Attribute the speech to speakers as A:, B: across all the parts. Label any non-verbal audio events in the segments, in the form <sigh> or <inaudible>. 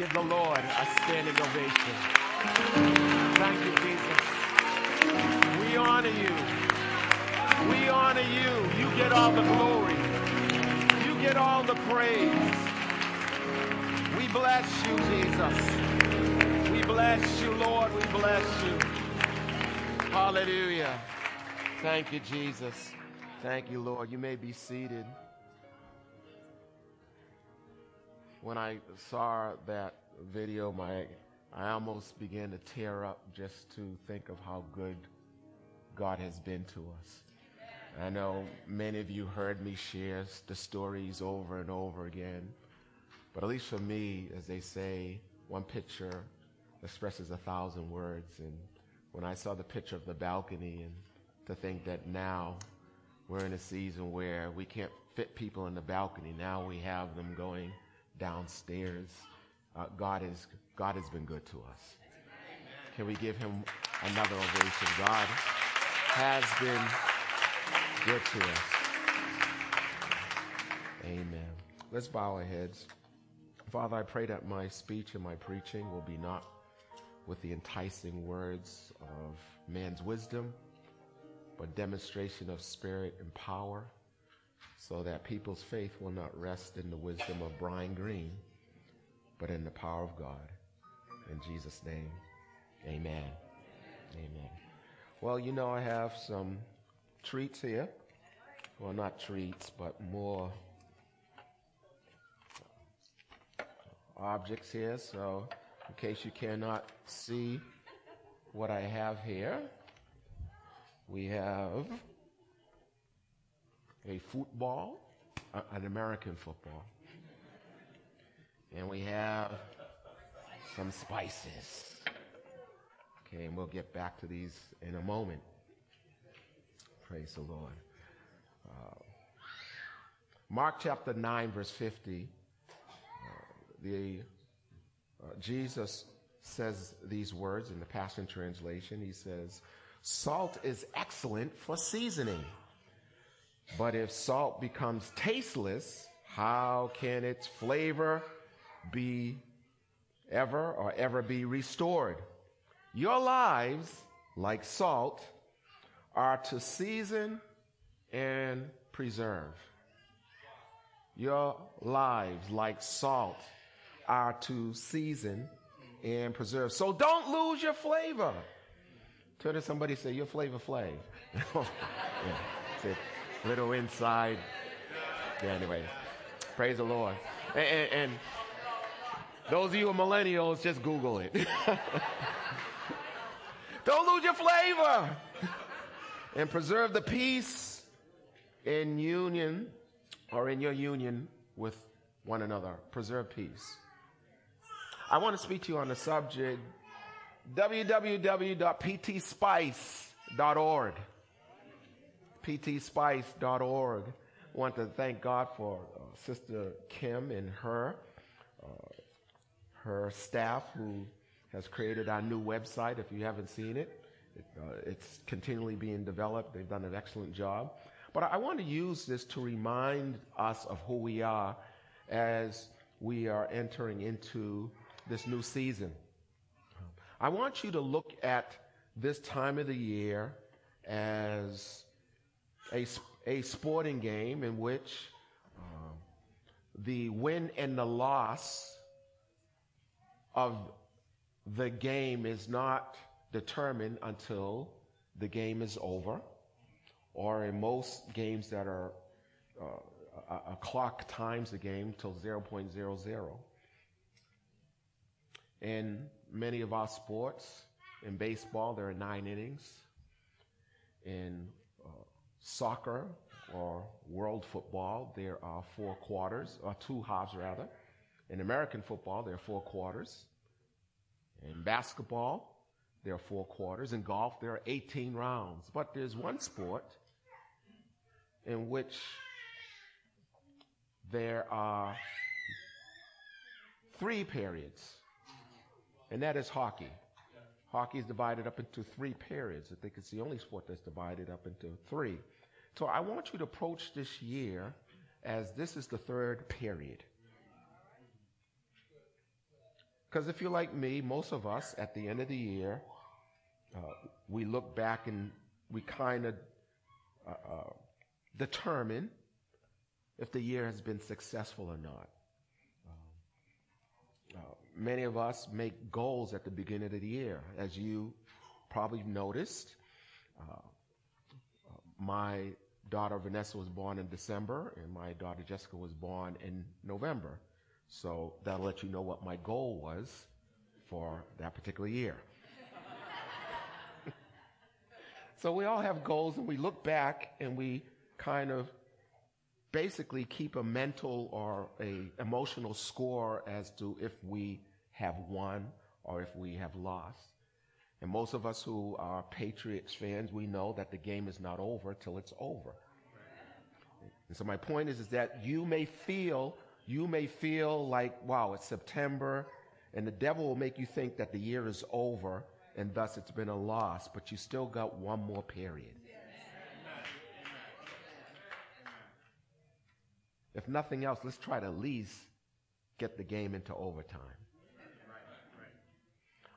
A: give the Lord a standing ovation? Thank you, Jesus. We honor you. We honor you. You get all the glory. You get all the praise. We bless you, Jesus. We bless you, Lord. We bless you. Hallelujah. Thank you, Jesus. Thank you, Lord. You may be seated. When I saw that video, my I almost began to tear up just to think of how good God has been to us. I know many of you heard me share the stories over and over again, but at least for me, as they say, one picture expresses a thousand words. And when I saw the picture of the balcony, and to think that now we're in a season where we can't fit people in the balcony. Now we have them going downstairs. Uh, God is God has been good to us. Can we give him another ovation? God has been good to us. Amen. Let's bow our heads. Father, I pray that my speech and my preaching will be not with the enticing words of man's wisdom, but demonstration of spirit and power, so that people's faith will not rest in the wisdom of Brian Greene, but in the power of God. In Jesus' name, amen. Amen. Well, you know, I have some treats here. Well, not treats, but more objects here. So, in case you cannot see what I have here, we have a football, a- an American football, and we have some spices. Okay, and we'll get back to these in a moment. Praise the Lord. Uh, Mark chapter 9, verse 50. the uh, Jesus says these words in the Passion Translation. He says, "Salt is excellent for seasoning, but if salt becomes tasteless, how can its flavor be ever or ever be restored? Your lives, like salt, are to season and preserve." Your lives, like salt, are to season and preserve. So don't lose your flavor. Turn to somebody say, Your flavor flav. <laughs> yeah, little inside. Yeah, anyway. Praise the Lord. And, and, and those of you who are millennials, just Google it. <laughs> don't lose your flavor. And preserve the peace in union or in your union with one another. Preserve peace. I want to speak to you on the subject www.ptspice.org. ptspice.org. Want to thank God for uh, Sister Kim and her, uh, her staff who has created our new website. If you haven't seen it, it uh, it's continually being developed. They've done an excellent job. But I, I want to use this to remind us of who we are as we are entering into this new season. I want you to look at this time of the year as a, a sporting game in which um, the win and the loss of the game is not determined until the game is over, or in most games that are uh, a, a clock times the game till 0.00. In many of our sports, in baseball, there are nine innings. In soccer or world football, there are four quarters, or two halves rather. In American football, there are four quarters. In basketball, there are four quarters. In golf, there are 18 rounds. But there's one sport in which there are three periods, and that is hockey. Hockey is divided up into three periods. I think it's the only sport that's divided up into three. So I want you to approach this year as this is the third period. Because if you're like me, most of us at the end of the year, uh, we look back and we kind of uh, uh, determine if the year has been successful or not. Uh, uh, many of us make goals at the beginning of the year. As you probably noticed, uh, my daughter Vanessa was born in December, and my daughter Jessica was born in November. So that'll let you know what my goal was for that particular year. <laughs> so we all have goals and we look back and we kind of basically keep a mental or a emotional score as to if we have won or if we have lost. And most of us who are Patriots fans, we know that the game is not over till it's over. And so my point is, is that you may feel you may feel like, wow, it's September, and the devil will make you think that the year is over, and thus it's been a loss, but you still got one more period. If nothing else, let's try to at least get the game into overtime.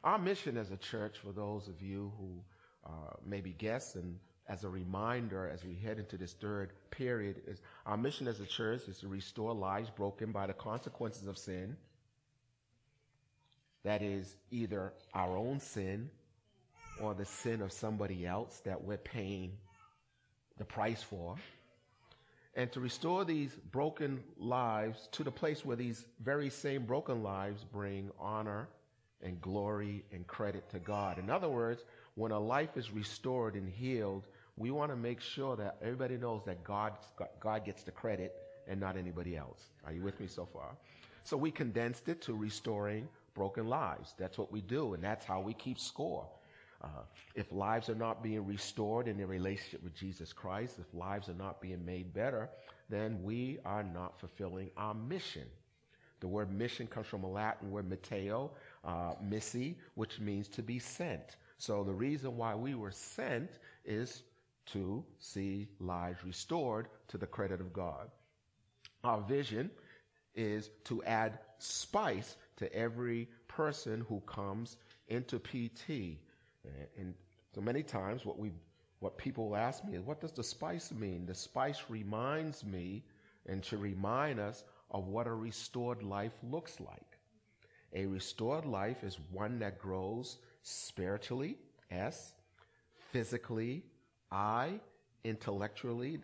A: Our mission as a church, for those of you who uh, may be guests and as a reminder as we head into this third period is our mission as a church is to restore lives broken by the consequences of sin. That is either our own sin or the sin of somebody else that we're paying the price for. And to restore these broken lives to the place where these very same broken lives bring honor and glory and credit to God. In other words, when a life is restored and healed, we want to make sure that everybody knows that God, God gets the credit and not anybody else. Are you with me so far? So we condensed it to restoring broken lives. That's what we do, and that's how we keep score. Uh, if lives are not being restored in their relationship with Jesus Christ, if lives are not being made better, then we are not fulfilling our mission. The word mission comes from a Latin word meteo, uh, missi, which means to be sent. So the reason why we were sent is to see lives restored to the credit of God. Our vision is to add spice to every person who comes into PT. And so many times what we what people ask me is what does the spice mean? The spice reminds me and to remind us of what a restored life looks like. A restored life is one that grows spiritually, S, physically, I, intellectually,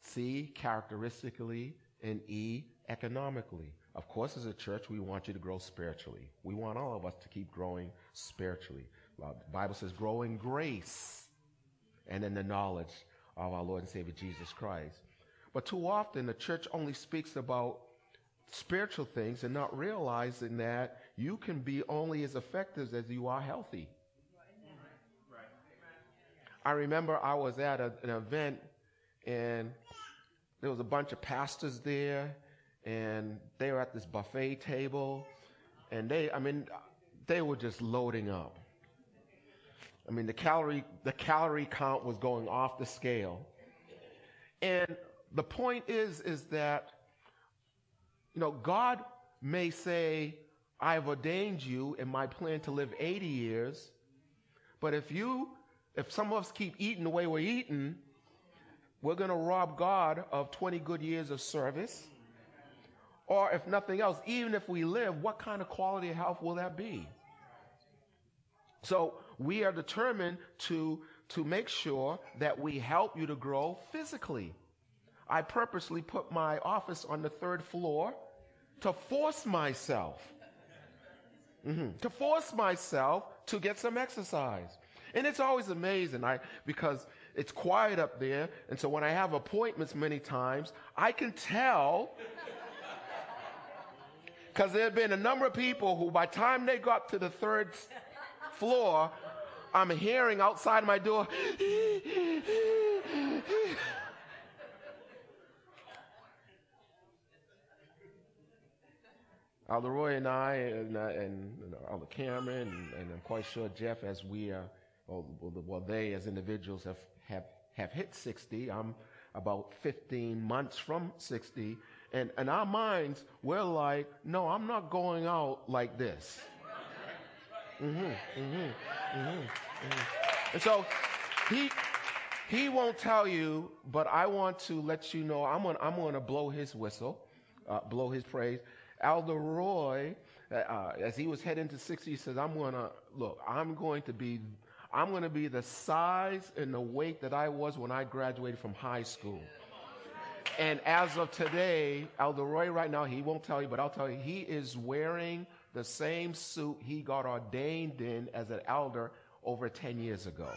A: C, characteristically, and E, economically. Of course, as a church, we want you to grow spiritually. We want all of us to keep growing spiritually. the Bible says, grow in grace and in the knowledge of our Lord and Savior Jesus Christ. But too often, the church only speaks about spiritual things and not realizing that you can be only as effective as you are healthy. I remember I was at a, an event and there was a bunch of pastors there and they were at this buffet table and they, I mean, they were just loading up. I mean, the calorie, the calorie count was going off the scale. And the point is, is that, you know, God may say, I've ordained you in my plan to live 80 years, but if you if some of us keep eating the way we're eating, we're going to rob God of 20 good years of service. Or if nothing else, even if we live, what kind of quality of health will that be? So we are determined to, to make sure that we help you to grow physically. I purposely put my office on the third floor to force myself, mm-hmm, to force myself to get some exercise. And it's always amazing I, because it's quiet up there. And so when I have appointments many times, I can tell Because there have been a number of people who, by the time they got to the third floor, I'm hearing outside my door. Elder Roy and I, and, uh, and Elder Cameron, and, and, I'm quite sure Jeff, as we are, well, well, they as individuals have, have, have hit 60. I'm about 15 months from 60. And in our minds, we're like, no, I'm not going out like this. Mm-hmm, mm-hmm, mm-hmm, mm-hmm. And so he, he won't tell you, but I want to let you know I'm going I'm to blow his whistle, uh, blow his praise. Elder Roy, uh, as he was heading to 60, he says, I'm going to, look, I'm going to be, I'm going to be the size and the weight that I was when I graduated from high school. And as of today, Elder Roy right now, he won't tell you, but I'll tell you, he is wearing the same suit he got ordained in as an elder over 10 years ago.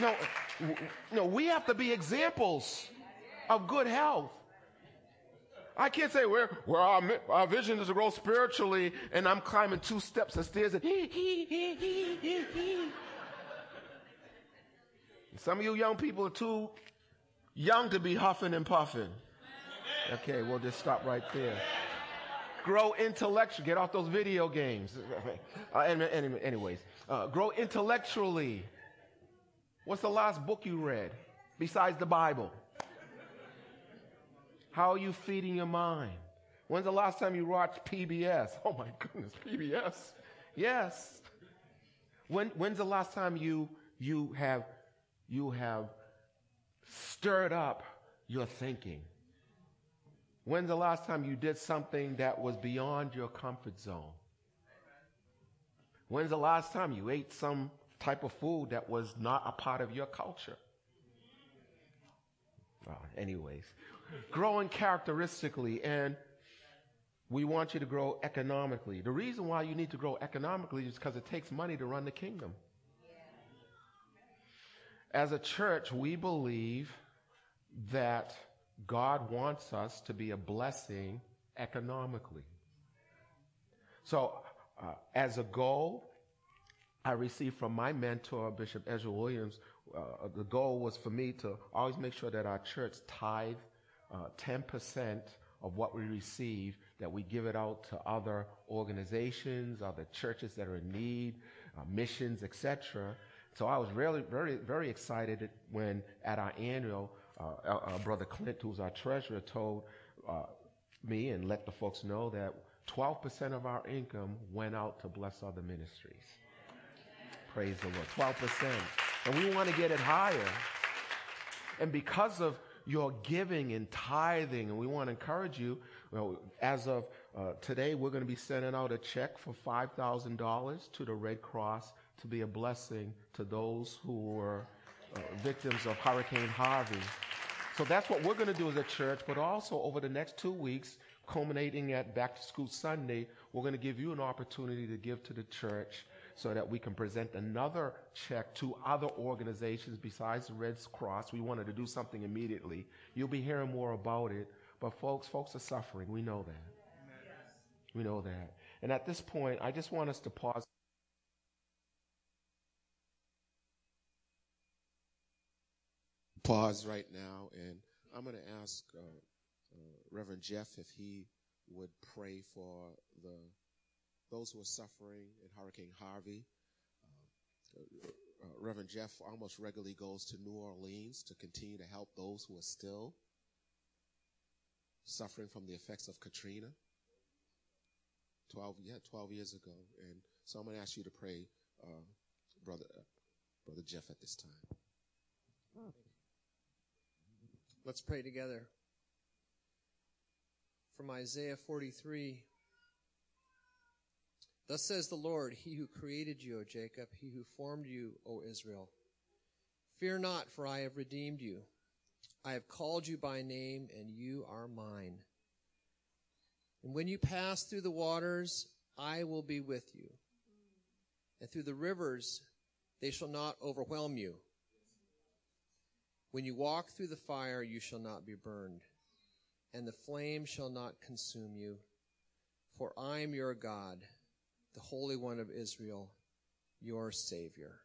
A: No, no, we have to be examples of good health. I can't say where, where our, our vision is to grow spiritually and I'm climbing two steps of stairs and some of you young people are too young to be huffing and puffing. Okay, we'll just stop right there. Grow intellectually. Get off those video games. <laughs> Uh, anyways, uh, grow intellectually. What's the last book you read besides the Bible? How are you feeding your mind? When's the last time you watched PBS? <laughs> Oh my goodness, PBS. Yes. When, when's the last time you, you have, you have stirred up your thinking? When's the last time you did something that was beyond your comfort zone? When's the last time you ate some type of food that was not a part of your culture. Well, anyways, growing characteristically, and we want you to grow economically. The reason why you need to grow economically is because it takes money to run the kingdom. As a church, we believe that God wants us to be a blessing economically. So, uh, as a goal, I received from my mentor, Bishop Ezra Williams, uh, the goal was for me to always make sure that our church tithe uh, 10% of what we receive, that we give it out to other organizations, other churches that are in need, uh, missions, etc. So I was really, very, very excited when at our annual, uh, our brother Clint, who's our treasurer, told uh, me and let the folks know that 12% of our income went out to bless other ministries. Praise the Lord. 12%. And we want to get it higher. And because of your giving and tithing, and we want to encourage you, well, as of uh, today, we're going to be sending out a check for $5,000 to the Red Cross to be a blessing to those who were uh, victims of Hurricane Harvey. So that's what we're going to do as a church, but also over the next two weeks, culminating at Back to School Sunday, we're going to give you an opportunity to give to the church so that we can present another check to other organizations besides the Red Cross. We wanted to do something immediately. You'll be hearing more about it. But folks, folks are suffering. We know that. We know that. And at this point, I just want us to pause. Pause right now, and I'm going to ask uh, uh, Reverend Jeff if he would pray for the those who are suffering in Hurricane Harvey. Uh, uh, Reverend Jeff almost regularly goes to New Orleans to continue to help those who are still suffering from the effects of Katrina. 12, yeah, 12 years ago. And so I'm going to ask you to pray, uh, brother, uh, brother Jeff at this time.
B: Let's pray together. From Isaiah 43, Thus says the Lord, He who created you, O Jacob, He who formed you, O Israel. Fear not, for I have redeemed you. I have called you by name, and you are mine. And when you pass through the waters, I will be with you. And through the rivers, they shall not overwhelm you. When you walk through the fire, you shall not be burned, and the flame shall not consume you. For I am your God, the Holy One of Israel, your Savior.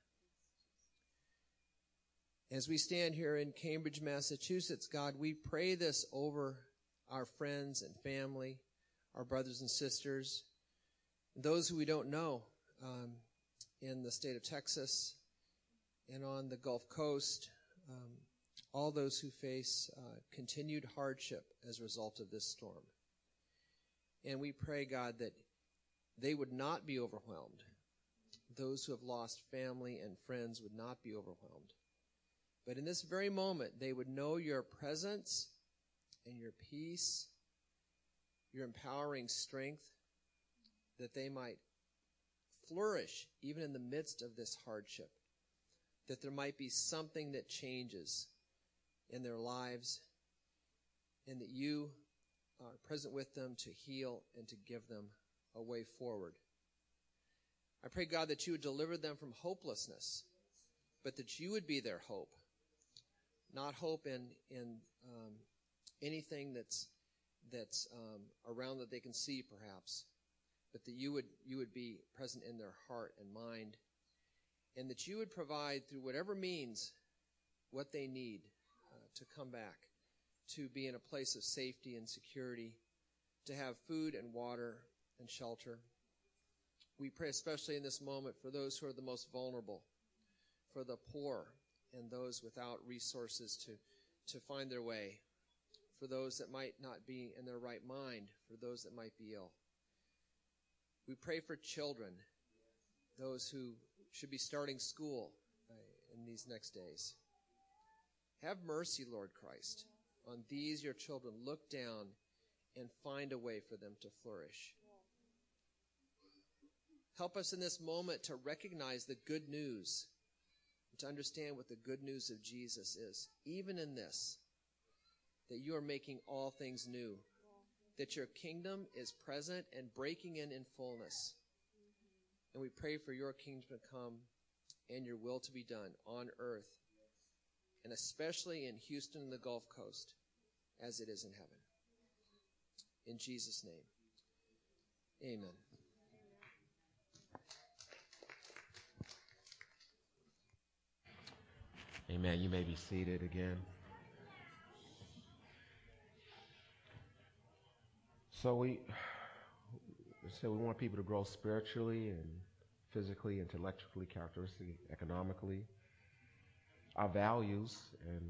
B: As we stand here in Cambridge, Massachusetts, God, we pray this over our friends and family, our brothers and sisters, those who we don't know um, in the state of Texas and on the Gulf Coast, um, all those who face uh, continued hardship as a result of this storm. And we pray, God, that they would not be overwhelmed. Those who have lost family and friends would not be overwhelmed. But in this very moment, they would know your presence and your peace, your empowering strength, that they might flourish even in the midst of this hardship. That there might be something that changes in their lives, and that you are present with them to heal and to give them a way forward. I pray, God, that you would deliver them from hopelessness, but that you would be their hope not hope in in um, anything that's that's um, around that they can see, perhaps, but that you would you would be present in their heart and mind, and that you would provide through whatever means what they need uh, to come back, to be in a place of safety and security, to have food and water and shelter. We pray especially in this moment for those who are the most vulnerable, for the poor, and those without resources to, to find their way, for those that might not be in their right mind, for those that might be ill. We pray for children, those who should be starting school uh, in these next days. Have mercy, Lord Christ, on these your children. Look down and find a way for them to flourish. Help us in this moment to recognize the good news to understand what the good news of Jesus is, even in this, that you are making all things new, that your kingdom is present and breaking in in fullness. And we pray for your kingdom to come and your will to be done on earth, and especially in Houston and the Gulf Coast, as it is in heaven. In Jesus' name, amen.
A: Amen. You may be seated again. So we so we want people to grow spiritually and physically, intellectually, characteristically, economically. Our values, and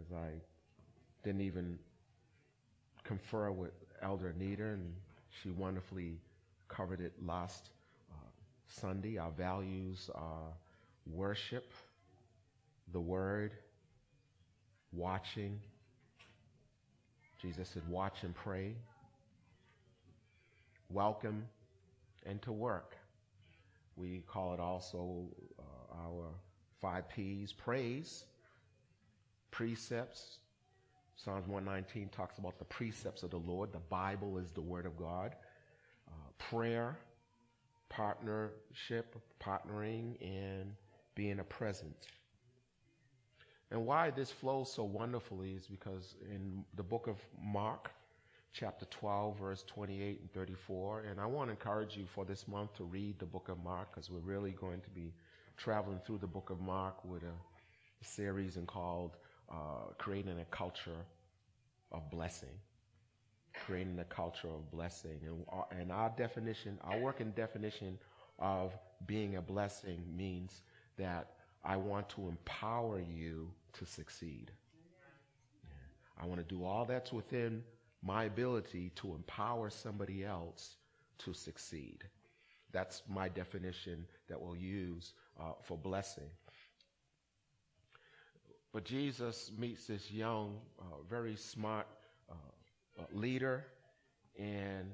A: as I didn't even confer with Elder Anita, and she wonderfully covered it last uh, Sunday. Our values are worship, the word, watching. Jesus said, watch and pray, welcome, and to work. We call it also uh, our five P's praise, precepts. Psalms 119 talks about the precepts of the Lord. The Bible is the Word of God. Uh, prayer, partnership, partnering, and being a present. And why this flows so wonderfully is because in the book of Mark, chapter 12, verse 28 and 34, and I want to encourage you for this month to read the book of Mark because we're really going to be traveling through the book of Mark with a series called uh, Creating a Culture of Blessing. Creating a culture of blessing. And our, and our definition, our working definition of being a blessing means that I want to empower you to succeed. Yeah. I want to do all that's within my ability to empower somebody else to succeed. That's my definition that we'll use uh, for blessing. But Jesus meets this young, uh, very smart uh, uh leader, and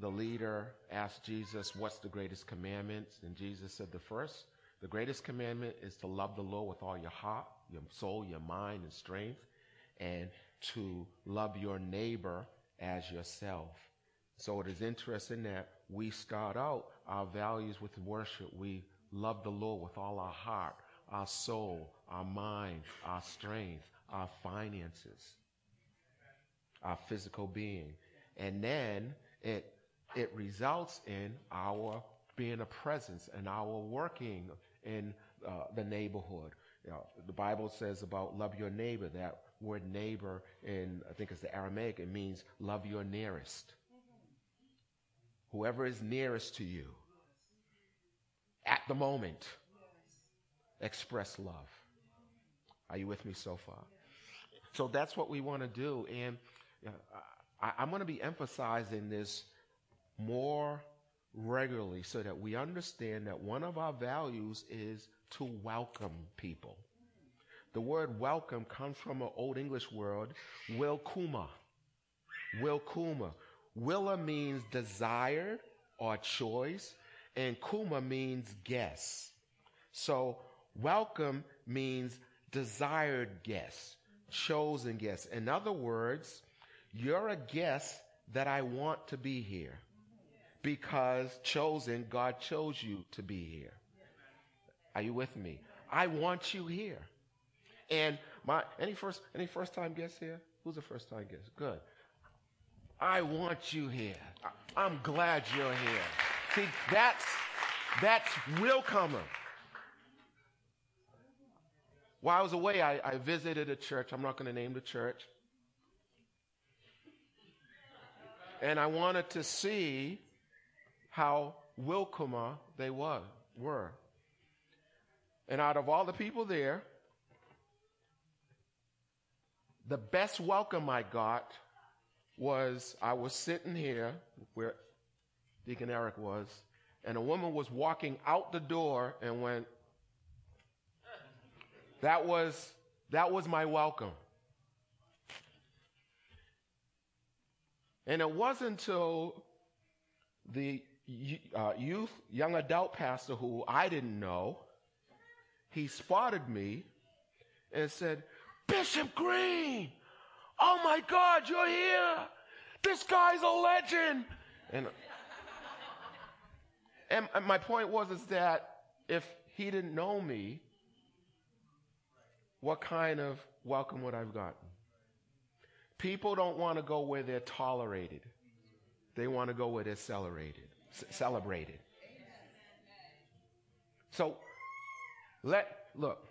A: the leader asked Jesus, What's the greatest commandment? And Jesus said, The first the greatest commandment is to love the Lord with all your heart, your soul, your mind, and strength, and to love your neighbor as yourself. So it is interesting that we start out our values with worship. We love the Lord with all our heart, our soul, our mind, our strength, our finances, our physical being. And then it, it results in our being a presence and our working in uh, the neighborhood. You know, the Bible says about love your neighbor. That word neighbor in, I think it's the Aramaic, it means love your nearest. Whoever is nearest to you at the moment, express love. Are you with me so far? So that's what we want to do. And you know, I, I'm going to be emphasizing this more regularly so that we understand that one of our values is to welcome people. The word welcome comes from an Old English word, wilkuma. Wilkuma. Willa means desire or choice, and kuma means guest. So welcome means desired guest, chosen guest. In other words, you're a guest that I want to be here because chosen, God chose you to be here. Are you with me? I want you here. And my any first any first time guests here? Who's a first time guest? Good. I want you here. I, am glad you're here. See, that's that's willkommen. While I was away, I, I visited a church. I'm not going to name the church. And I wanted to see how welcome they was, were. And out of all the people there, the best welcome I got was I was sitting here where Deacon Eric was, and a woman was walking out the door and went, that was, that was my welcome. And it wasn't until the uh, youth, young adult pastor who I didn't know, he spotted me and said, Bishop Greene, oh my God, you're here. This guy's a legend. And, and my point was is that if he didn't know me, what kind of welcome would I've gotten? People don't want to go where they're tolerated. They want to go where they're celebrated. Celebrated. So let look.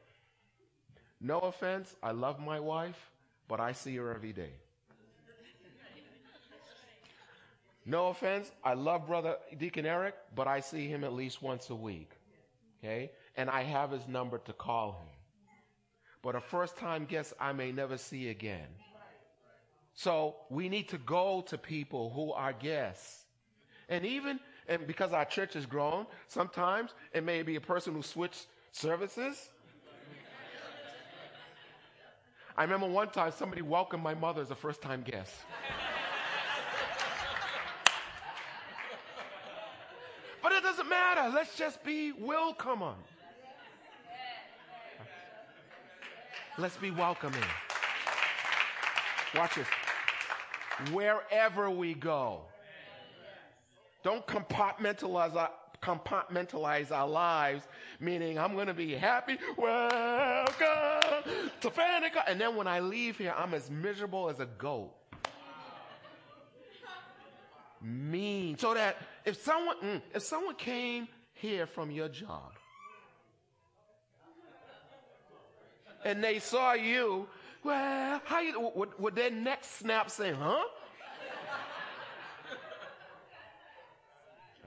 A: No offense, I love my wife, but I see her every day. No offense, I love brother Deacon Eric, but I see him at least once a week. Okay? And I have his number to call him. But a first time guest I may never see again. So we need to go to people who are guests. And even, and because our church has grown, sometimes it may be a person who switched services. I remember one time somebody welcomed my mother as a first time guest. but it doesn't matter. Let's just be welcoming. Let's be welcoming. Watch this. Wherever we go. Don't compartmentalize our, compartmentalize our lives, meaning I'm going to be happy. Welcome to Fanica. And then when I leave here, I'm as miserable as a goat. Mean. So that if someone, mm, if someone came here from your job and they saw you, well, how you, would, would their neck snap saying, huh?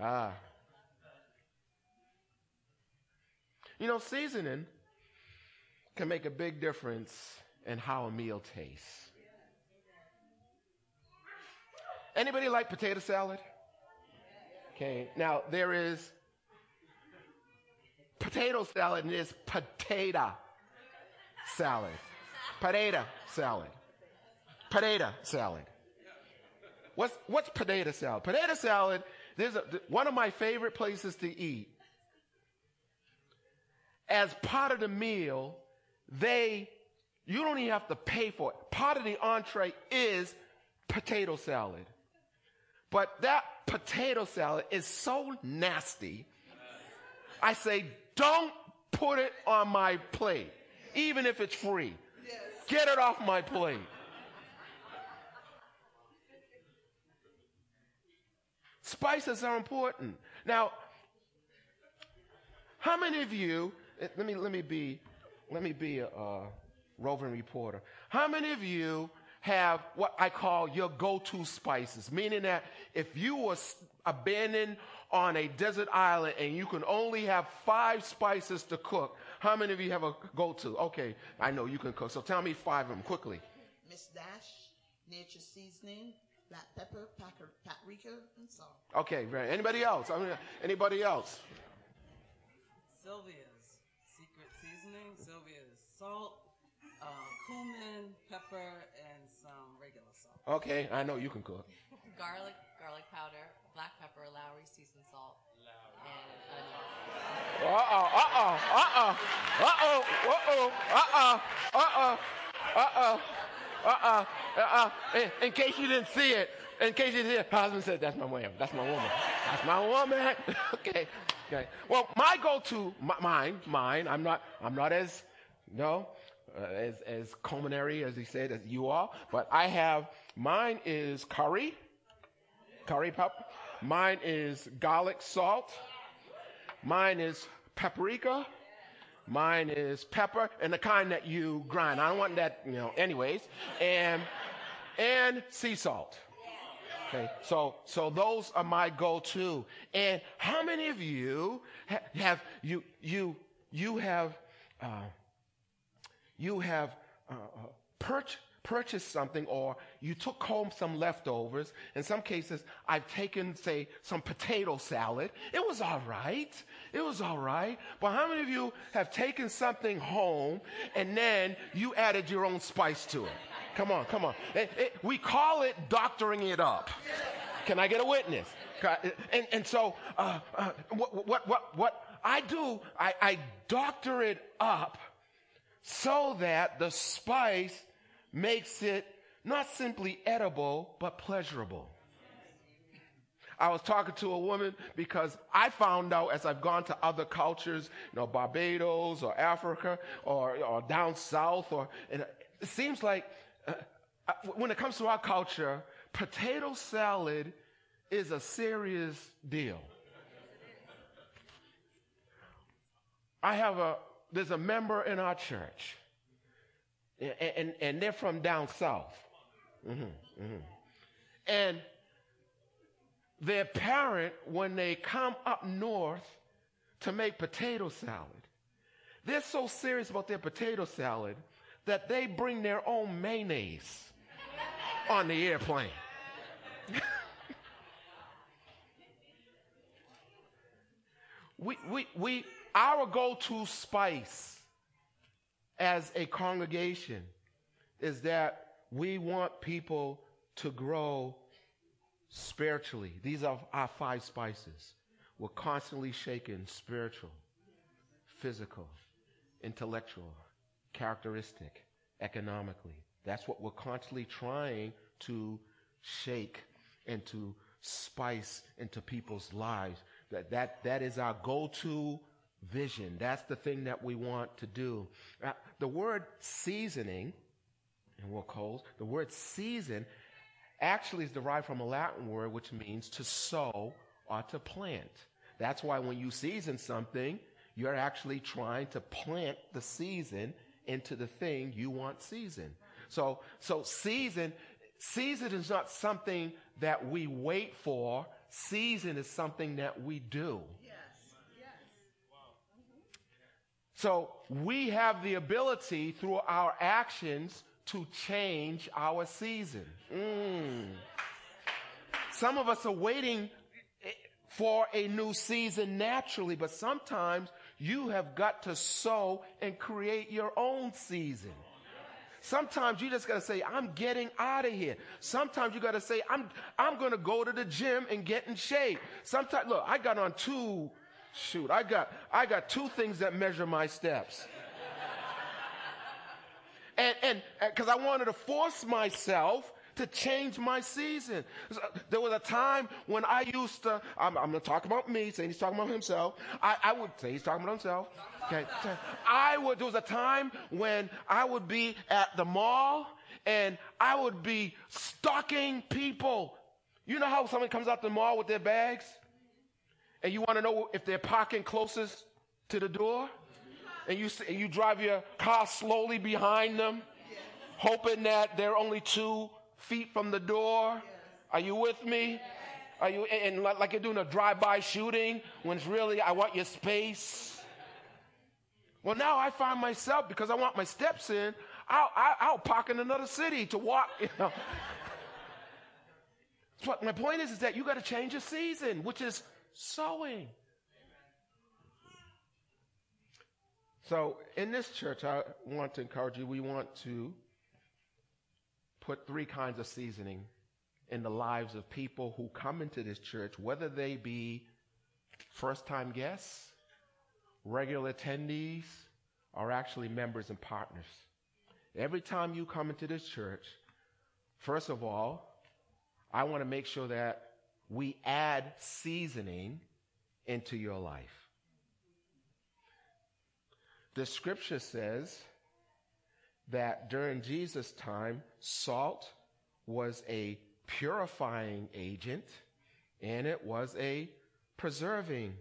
A: Ah. You know, seasoning can make a big difference in how a meal tastes. Anybody like potato salad? Okay, now there is potato salad and there's potato salad. Potato salad. Potato salad. What's, what's potato salad? Potato salad, there's a, one of my favorite places to eat. As part of the meal, they, you don't even have to pay for it. Part of the entree is potato salad. But that potato salad is so nasty. I say, don't put it on my plate, even if it's free. Get it off my plate. Spices are important. Now, how many of you, eh, let me, let me be, let me be a, a roving reporter. How many of you have what I call your go-to spices? Meaning that if you were abandoned on a desert island and you can only have five spices to cook, how many of you have a go-to? Okay, I know you can cook. So tell me five of them quickly.
C: Miss Dash, Nature Seasoning, black pepper, paprika, and salt.
A: Okay, right. Anybody else? I mean, anybody else?
D: Sylvia's secret seasoning. Sylvia's salt, uh, cumin, pepper, and some regular salt.
A: Okay, I know you can cook. <laughs>
E: garlic, garlic powder, black pepper, Lawry seasoned salt, and
A: Uh oh, uh oh, uh oh, uh oh, uh oh, uh oh, uh oh, uh oh, uh oh, uh oh. In case you didn't see it, in case you didn't, see it, husband said, "That's my woman. That's my woman. That's my woman." <laughs> okay, okay. Well, my go-to, mine, mine. I'm not, I'm not as, no, uh, as as culinary as he said as you are, but I have. Mine is curry, curry pepper. Mine is garlic salt. Mine is paprika. Mine is pepper and the kind that you grind. I don't want that, you know, anyways. And, and sea salt. Okay. So, so those are my go-to. And how many of you ha- have, you, you, you have, uh, you have, uh, uh purchased, purchased something or you took home some leftovers. In some cases, I've taken, say, some potato salad. It was all right. It was all right. But how many of you have taken something home and then you added your own spice to it? Come on, come on. It, it, we call it doctoring it up. Can I get a witness? And, and so, uh, uh, what, what, what, what I do, I, I doctor it up so that the spice makes it not simply edible, but pleasurable. I was talking to a woman because I found out as I've gone to other cultures, you know, Barbados or Africa or, or down south, or it seems like uh, uh, when it comes to our culture, potato salad is a serious deal. I have a, there's a member in our church and, and, they're from down south. Mm-hmm, mm-hmm. And their parent, when they come up north to make potato salad, they're so serious about their potato salad that they bring their own mayonnaise on the airplane. <laughs> we, we, we, our go-to spice as a congregation is that we want people to grow spiritually. These are our five spices. We're constantly shaken spiritual, physical, intellectual, characteristic, economically. That's what we're constantly trying to shake and to spice into people's lives. That, that, that is our go-to vision. That's the thing that we want to do. Uh, the word seasoning, and we'll close, the word season actually is derived from a Latin word which means to sow or to plant. That's why when you season something, you're actually trying to plant the season into the thing you want seasoned. So, so season, season is not something that we wait for. Season is something that we do. So we have the ability through our actions to change our season. Mm. Some of us are waiting for a new season naturally, but sometimes you have got to sow and create your own season. Sometimes you just gotta say, I'm getting out of here. Sometimes you gotta say, I'm, I'm gonna go to the gym and get in shape. Sometimes, look, I got on two Shoot, I got, I got two things that measure my steps. and, and, uh, because I wanted to force myself to change my season. There was a time when I used to, I'm, I'm going to talk about me, saying he's talking about himself. I, I would say he's talking about himself. Okay. I would, there was a time when I would be at the mall and I would be stalking people. You know how someone comes out the mall with their bags and you want to know if they're parking closest to the door? And you, and you drive your car slowly behind them, hoping that they're only two feet from the door. Are you with me? Are you, and like you're doing a drive-by shooting when it's really, I want your space. Well, now I find myself, because I want my steps in, I'll, I'll, park in another city to walk, <laughs> you know. But my point is, is that you got to change your season, which is sowing. So in this church, I want to encourage you, we want to put three kinds of seasoning in the lives of people who come into this church, whether they be first time guests, regular attendees, or actually members and partners. Every time you come into this church, first of all, I want to make sure that we add seasoning into your life. The scripture says that during Jesus' time, salt was a purifying agent and it was a preserving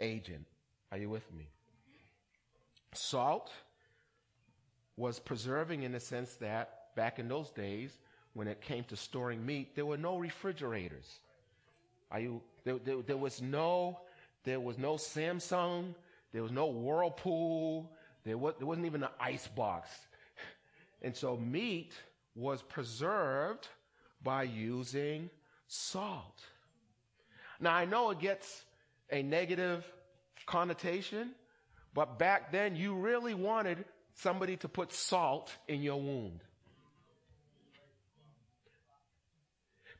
A: agent. Are you with me? Salt was preserving in the sense that back in those days, when it came to storing meat, there were no refrigerators. Are you, there, there, there was no, there was no Samsung, there was no Whirlpool, there, was, there wasn't even an ice box. And so meat was preserved by using salt. Now I know it gets a negative connotation, but back then you really wanted somebody to put salt in your wound.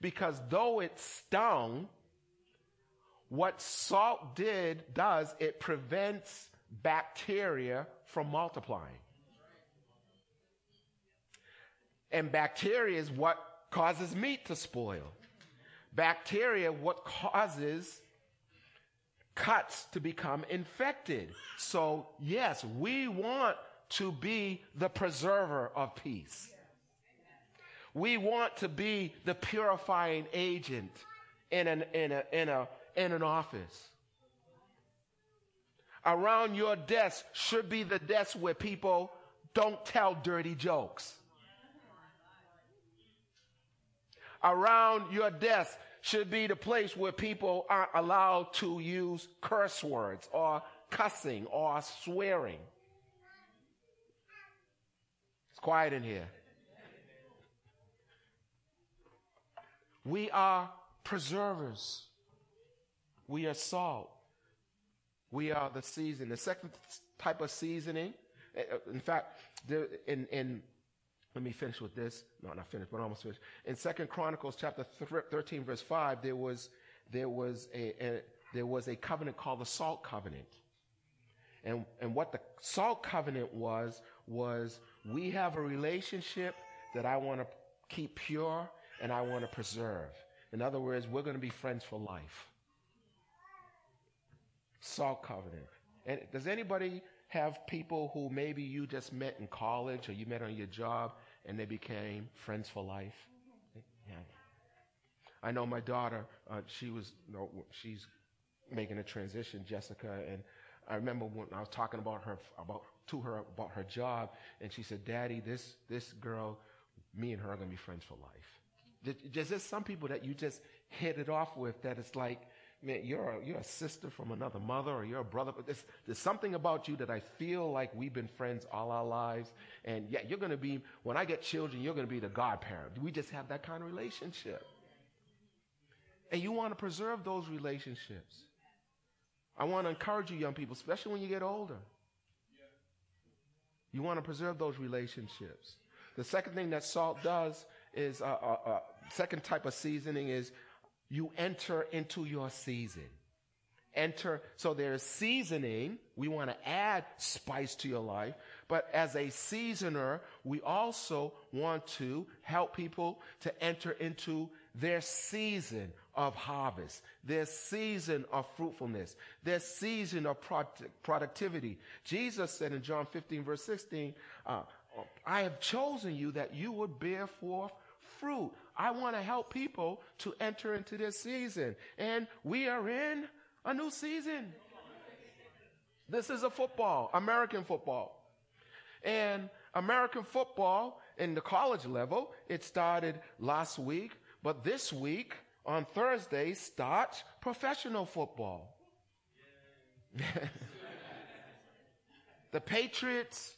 A: Because though it stung, what salt did, does, it prevents bacteria from multiplying. And bacteria is what causes meat to spoil. Bacteria, what causes cuts to become infected. So yes, we want to be the preserver of peace. We want to be the purifying agent in an, in a, in a, in an office. Around your desk should be the desk where people don't tell dirty jokes. Around your desk should be the place where people aren't allowed to use curse words or cussing or swearing. It's quiet in here. We are preservers. We are salt. We are the season. The second type of seasoning, eh, eh, in fact, in, in, let me finish with this. No, not finished, but almost finished. In Second Chronicles chapter 13, verse 5, there was, there was a, a there was a covenant called the salt covenant. And, and what the salt covenant was, was we have a relationship that I want to keep pure and I want to preserve. In other words, we're going to be friends for life. Salt covenant. And does anybody have people who maybe you just met in college or you met on your job and they became friends for life? Yeah. I know my daughter, uh, she was, you know, she's making a transition, Jessica, and I remember when I was talking about her, about to her about her job, and she said, "Daddy, this this girl, me and her are gonna be friends for life." There's just some people that you just hit it off with that it's like, man, you're a, you're a sister from another mother or you're a brother, but there's, there's something about you that I feel like we've been friends all our lives. And yeah, you're going to be, when I get children, you're going to be the godparent. We just have that kind of relationship. And you want to preserve those relationships. I want to encourage you, young people, especially when you get older. You want to preserve those relationships. The second thing that salt does is, uh, uh, uh, second type of seasoning is you enter into your season. Enter, so there's seasoning. We want to add spice to your life, But as a seasoner, we also want to help people to enter into their season of harvest, their season of fruitfulness, their season of product- productivity. Jesus said in John 15, verse 16, uh, I have chosen you that you would bear forth fruit. I want to help people to enter into this season. And we are in a new season. This is a football, American football. And American football in the college level, it started last week, but this week on Thursday starts professional football. <laughs> the Patriots,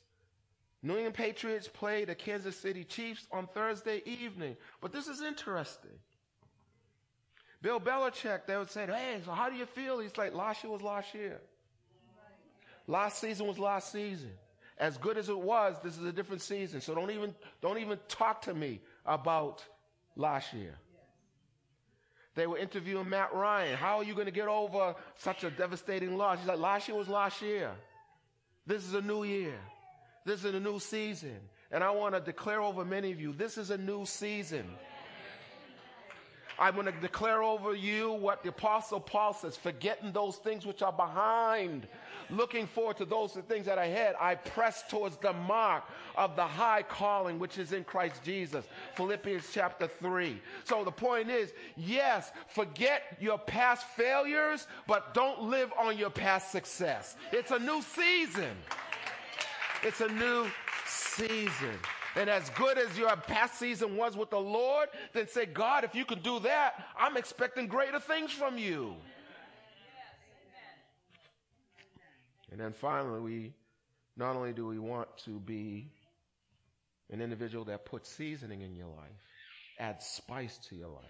A: New England Patriots play the Kansas City Chiefs on Thursday evening. But this is interesting. Bill Belichick, they would say, hey, so how do you feel? He's like, last year was last year. Last season was last season. As good as it was, this is a different season. So don't even, don't even talk to me about last year. They were interviewing Matt Ryan. How are you going to get over such a devastating loss? He's like, last year was last year. This is a new year. This is a new season. And I want to declare over many of you, this is a new season. I'm going to declare over you what the apostle Paul says, forgetting those things which are behind, looking forward to those things that are ahead. I press towards the mark of the high calling which is in Christ Jesus. Philippians chapter 3. So the point is, yes, forget your past failures, but don't live on your past success. It's a new season. It's a new season. And as good as your past season was with the Lord, then say, God, if you can do that, I'm expecting greater things from you. And then finally, we not only do we want to be an individual that puts seasoning in your life, adds spice to your life,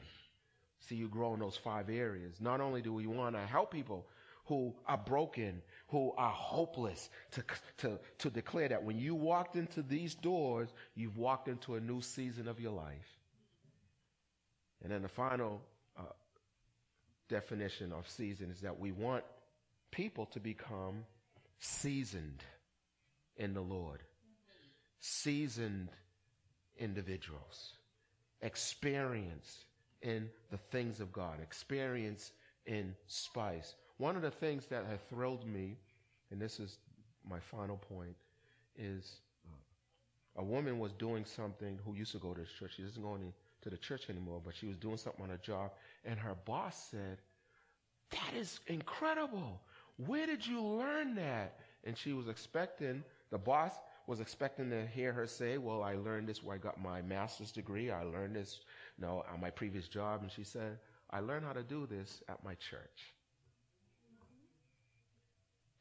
A: see you grow in those five areas. Not only do we want to help people who are broken, who are hopeless, to, to, to declare that when you walked into these doors, you've walked into a new season of your life. And then the final uh, definition of season is that we want people to become seasoned in the Lord. Seasoned individuals. Experience in the things of God. Experience in spice. One of the things that has thrilled me, and this is my final point, is a woman was doing something who used to go to church. She doesn't go to the church anymore, but she was doing something on a job, and her boss said, That is incredible. Where did you learn that? And she was expecting, the boss was expecting to hear her say, Well, I learned this where I got my master's degree. I learned this, you know, on my previous job. And she said, I learned how to do this at my church.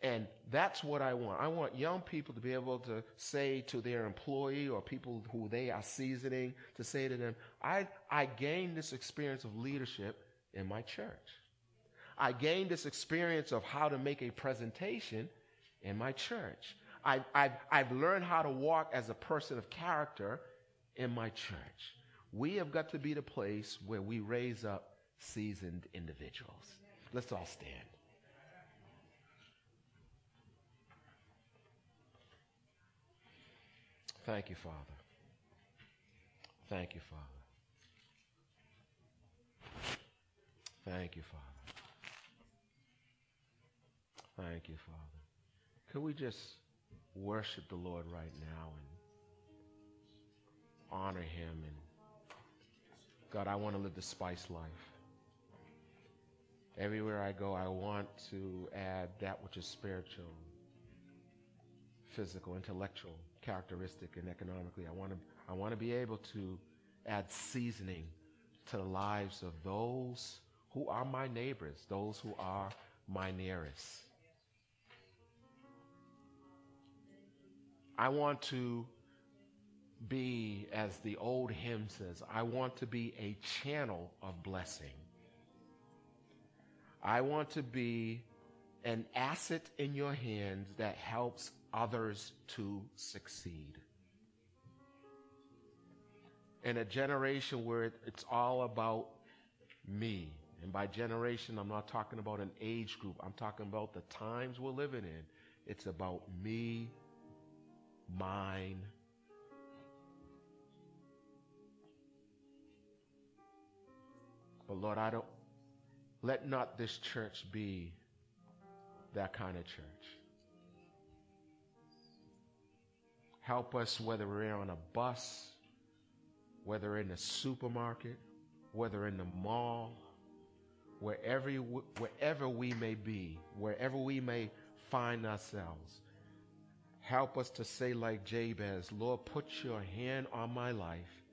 A: And that's what I want. I want young people to be able to say to their employee or people who they are seasoning to say to them, I, I gained this experience of leadership in my church. I gained this experience of how to make a presentation in my church. I, I've, I've learned how to walk as a person of character in my church. We have got to be the place where we raise up seasoned individuals. Let's all stand. Thank you, Father. Thank you, Father. Thank you, Father. Thank you, Father. Could we just worship the Lord right now and honor him and God, I want to live the spice life. Everywhere I go, I want to add that which is spiritual, physical, intellectual, characteristic, and economically. I want to, I want to be able to add seasoning to the lives of those who are my neighbors, those who are my nearest. I want to be, as the old hymn says, I want to be a channel of blessing. I want to be an asset in your hands that helps others to succeed. In a generation where it's all about me, and by generation, I'm not talking about an age group, I'm talking about the times we're living in. It's about me, mine. But Lord, I don't, let not this church be that kind of church. Help us whether we're on a bus, whether in the supermarket, whether in the mall, wherever, wherever we may be, wherever we may find ourselves. Help us to say, like Jabez, Lord, put your hand on my life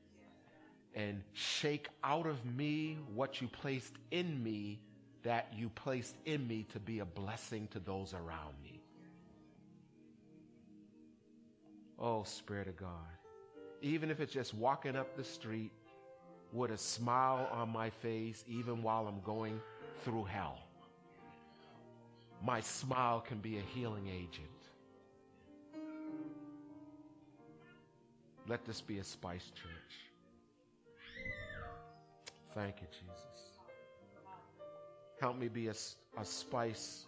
A: and shake out of me what you placed in me that you placed in me to be a blessing to those around me. Oh, Spirit of God. Even if it's just walking up the street with a smile on my face, even while I'm going through hell, my smile can be a healing agent. Let this be a spice church. Thank you, Jesus. Help me be a, a spice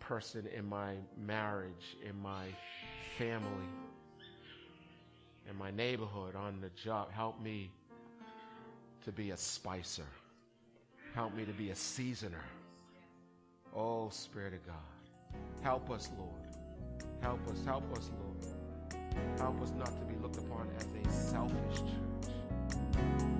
A: person in my marriage, in my family, in my neighborhood, on the job. Help me to be a spicer. Help me to be a seasoner. Oh, Spirit of God. Help us, Lord. Help us, help us, Lord. Help us not to be looked upon as a selfish church